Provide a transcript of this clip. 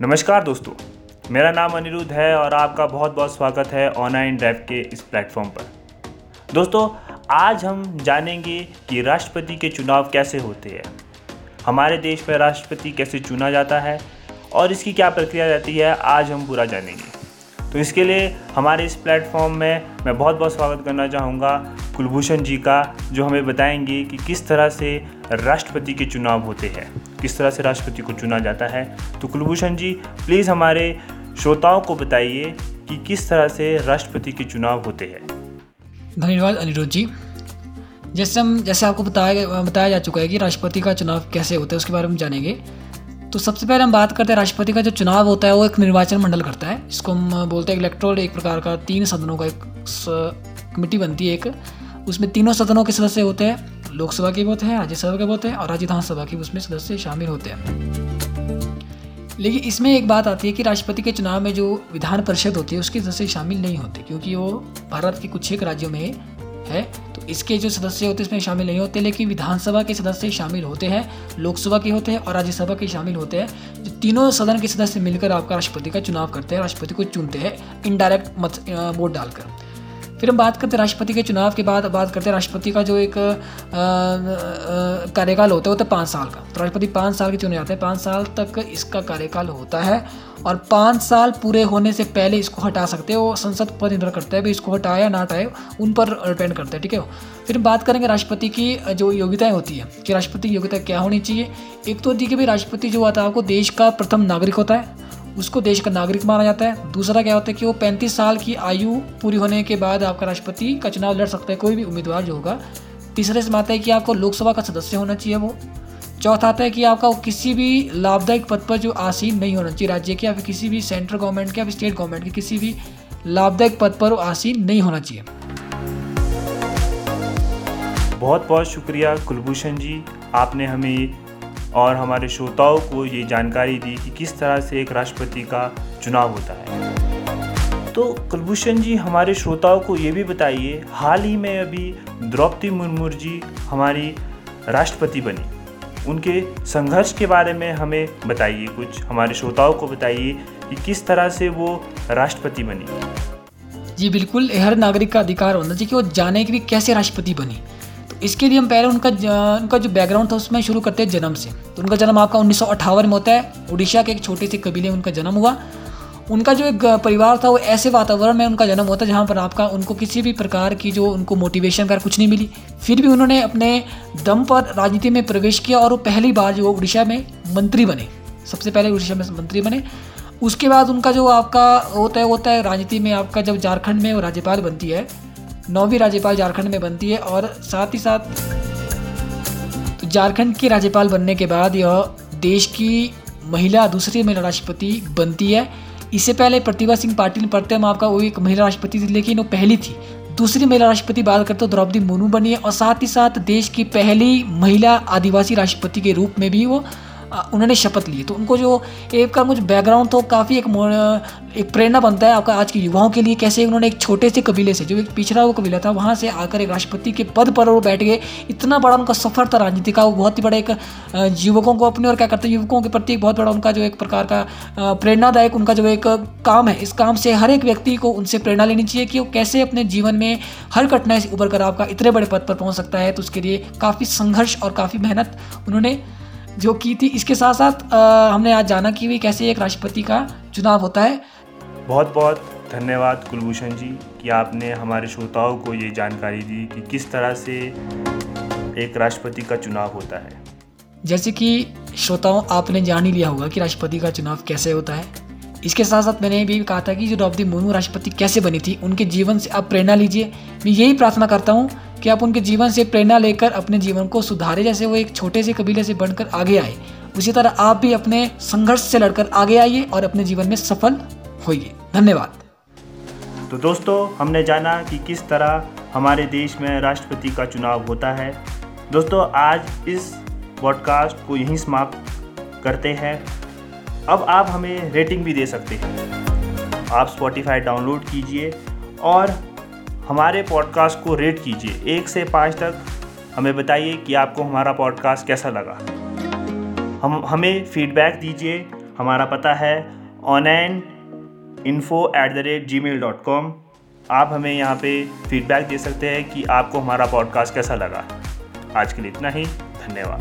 नमस्कार दोस्तों, मेरा नाम अनिरुद्ध है और आपका बहुत बहुत स्वागत है ऑनलाइन ड्राइव के इस प्लेटफॉर्म पर। दोस्तों, आज हम जानेंगे कि राष्ट्रपति के चुनाव कैसे होते हैं। हमारे देश में राष्ट्रपति कैसे चुना जाता है और इसकी क्या प्रक्रिया रहती है, आज हम पूरा जानेंगे। तो इसके लिए हमारे इस प्लेटफॉर्म में मैं बहुत बहुत स्वागत करना चाहूँगा। कुलभूषण जी का, जो हमें बताएँगे कि किस तरह से राष्ट्रपति के चुनाव होते हैं, किस तरह से राष्ट्रपति को चुना जाता है। तो कुलभूषण जी प्लीज़ हमारे श्रोताओं को बताइए कि किस तरह से राष्ट्रपति के चुनाव होते हैं। धन्यवाद अनिरुद्ध जी। जैसे हम, जैसे आपको बताया बताया जा चुका है कि राष्ट्रपति का चुनाव कैसे होता है, उसके बारे में जानेंगे। तो सबसे पहले हम बात करते हैं, राष्ट्रपति का जो चुनाव होता है, वो एक निर्वाचन मंडल करता है। इसको हम बोलते हैं इलेक्ट्रोल एक प्रकार का तीन सदनों का एक कमेटी बनती है एक। उसमें तीनों सदनों के सदस्य होते हैं, लोकसभा के भी होते हैं, राज्यसभा के होते हैं और राज्य विधानसभा के उसमें सदस्य शामिल होते हैं। लेकिन इसमें एक बात आती है कि राष्ट्रपति के चुनाव में जो विधान परिषद होती है, उसके सदस्य शामिल नहीं होते, क्योंकि वो भारत के कुछ एक राज्यों में है तो इसके जो सदस्य होते हैं इसमें शामिल नहीं होते, लेकिन विधानसभा के सदस्य शामिल होते हैं, लोकसभा के होते हैं और राज्यसभा के शामिल होते हैं, जो तीनों सदन के सदस्य मिलकर आपका राष्ट्रपति का चुनाव करते हैं, राष्ट्रपति को चुनते हैं इनडायरेक्ट मत वोट डालकर। फिर हम बात करते हैं राष्ट्रपति के चुनाव के बाद, बात करते हैं राष्ट्रपति का जो एक कार्यकाल होता है, वो तो पाँच साल का। तो राष्ट्रपति पाँच साल के चुने जाते हैं, पाँच साल तक इसका कार्यकाल होता है और पाँच साल पूरे होने से पहले इसको हटा सकते हैं। वो संसद पर निर्भर करता है भाई इसको हटाए या ना हटाए, उन पर डिपेंड करता है, ठीक है? फिर बात करेंगे राष्ट्रपति की जो योग्यताएँ होती है, कि राष्ट्रपति की योग्यता क्या होनी चाहिए। एक तो देखिए भाई राष्ट्रपति जो होता है आपको देश का प्रथम नागरिक होता है। उसको देश का नागरिक माना जाता है। दूसरा क्या होता है कि वो पैंतीस साल की आयु पूरी होने के बाद आपका राष्ट्रपति का चुनाव लड़ सकता है, कोई भी उम्मीदवार जो होगा। तीसरे से आता है कि आपको लोकसभा का सदस्य होना चाहिए वो। चौथा आता है कि आपका किसी भी लाभदायक पद पर जो आसीन नहीं होना चाहिए राज्य के या फिर किसी भी सेंट्रल गवर्नमेंट के या फिर स्टेट गवर्नमेंट के किसी भी लाभदायक पद पर वो आसीन नहीं होना चाहिए। बहुत बहुत शुक्रिया कुलभूषण जी। आपने हमें और हमारे श्रोताओं को ये जानकारी दी कि किस तरह से एक राष्ट्रपति का चुनाव होता है। तो कुलभूषण जी, हमारे श्रोताओं को ये भी बताइए, हाल ही में अभी द्रौपदी मुर्मू जी हमारी राष्ट्रपति बनी। उनके संघर्ष के बारे में हमें बताइए कुछ, हमारे श्रोताओं को बताइए कि किस तरह से वो राष्ट्रपति बनी। जी, बिल्कुल हर नागरिक का अधिकार होना चाहिए कि वो जाने कि कैसे राष्ट्रपति बनी। इसके लिए हम पहले उनका उनका जो बैकग्राउंड था उसमें शुरू करते हैं जन्म से। तो उनका जन्म आपका उन्नीस सौ अट्ठावन में होता है। उड़ीसा के एक छोटे से कबीले में उनका जन्म हुआ। उनका जो एक परिवार था वो ऐसे वातावरण में उनका जन्म होता जहाँ पर आपका उनको किसी भी प्रकार की जो उनको मोटिवेशन कर कुछ नहीं मिली। फिर भी उन्होंने अपने दम पर राजनीति में प्रवेश किया और वो पहली बार जो उड़ीसा में मंत्री बने। सबसे पहले उड़ीसा में मंत्री बने। उसके बाद उनका जो आपका होता है होता है राजनीति में आपका जब झारखंड में राज्यपाल बनती है नौवीं राज्यपाल झारखंड में बनती है और साथ ही साथ तो झारखंड के राज्यपाल बनने के बाद यह देश की महिला दूसरी महिला राष्ट्रपति बनती है। इससे पहले प्रतिभा सिंह पाटिल पढ़ते हम आपका वो एक महिला राष्ट्रपति थी, लेकिन वो पहली थी। दूसरी महिला राष्ट्रपति बात करते तो द्रौपदी मुर्मू बनी है और साथ ही साथ देश की पहली महिला आदिवासी राष्ट्रपति के रूप में भी वो उन्होंने शपथ ली। तो उनको जो एक का मुझे बैकग्राउंड तो काफ़ी एक एक प्रेरणा बनता है आपका आज के युवाओं के लिए, कैसे उन्होंने एक छोटे से कबीले से, जो एक पिछड़ा हुआ कबीला था, वहाँ से आकर एक राष्ट्रपति के पद पर वो बैठ गए। इतना बड़ा उनका सफ़र था, राजनीति का, वो बहुत ही बड़ा एक युवकों को अपने और क्या करते हैं, युवकों के प्रति बहुत बड़ा उनका जो एक प्रकार का प्रेरणादायक उनका जो एक काम है, इस काम से हर एक व्यक्ति को उनसे प्रेरणा लेनी चाहिए कि वो कैसे अपने जीवन में हर कठिनाई से उभर कर आपका इतने बड़े पद पर पहुँच सकता है। तो उसके लिए काफ़ी संघर्ष और काफ़ी मेहनत उन्होंने जो की थी। इसके साथ साथ आ, हमने आज जाना कि भी कैसे एक राष्ट्रपति का चुनाव होता है। बहुत बहुत धन्यवाद कुलभूषण जी कि आपने हमारे श्रोताओं को ये जानकारी दी कि किस तरह से एक राष्ट्रपति का चुनाव होता है। जैसे कि श्रोताओं आपने जान ही लिया होगा कि राष्ट्रपति का चुनाव कैसे होता है। इसके साथ साथ मैंने भी कहा था कि जो द्रौपदी मुर्मू राष्ट्रपति कैसे बनी थी उनके जीवन से आप प्रेरणा लीजिए। मैं यही प्रार्थना करता हूँ कि आप उनके जीवन से प्रेरणा लेकर अपने जीवन को सुधारे, जैसे वो एक छोटे से कबीले से बनकर आगे आए। उसी तरह आप भी अपने संघर्ष से लड़कर आगे आइए और अपने जीवन में सफल होइए। धन्यवाद। तो दोस्तों, हमने जाना कि किस तरह हमारे देश में राष्ट्रपति का चुनाव होता है। दोस्तों, आज इस पॉडकास्ट को यहीं समाप्त करते हैं। अब आप हमें रेटिंग भी दे सकते हैं। आप स्पॉटिफाई डाउनलोड कीजिए और हमारे पॉडकास्ट को रेट कीजिए। एक से पाँच तक। हमें बताइए कि आपको हमारा पॉडकास्ट कैसा लगा। हम, हमें फीडबैक दीजिए। हमारा पता है online info at the rate gmail dot com आप हमें यहाँ पे फीडबैक दे सकते हैं कि आपको हमारा पॉडकास्ट कैसा लगा। आज के लिए इतना ही। धन्यवाद।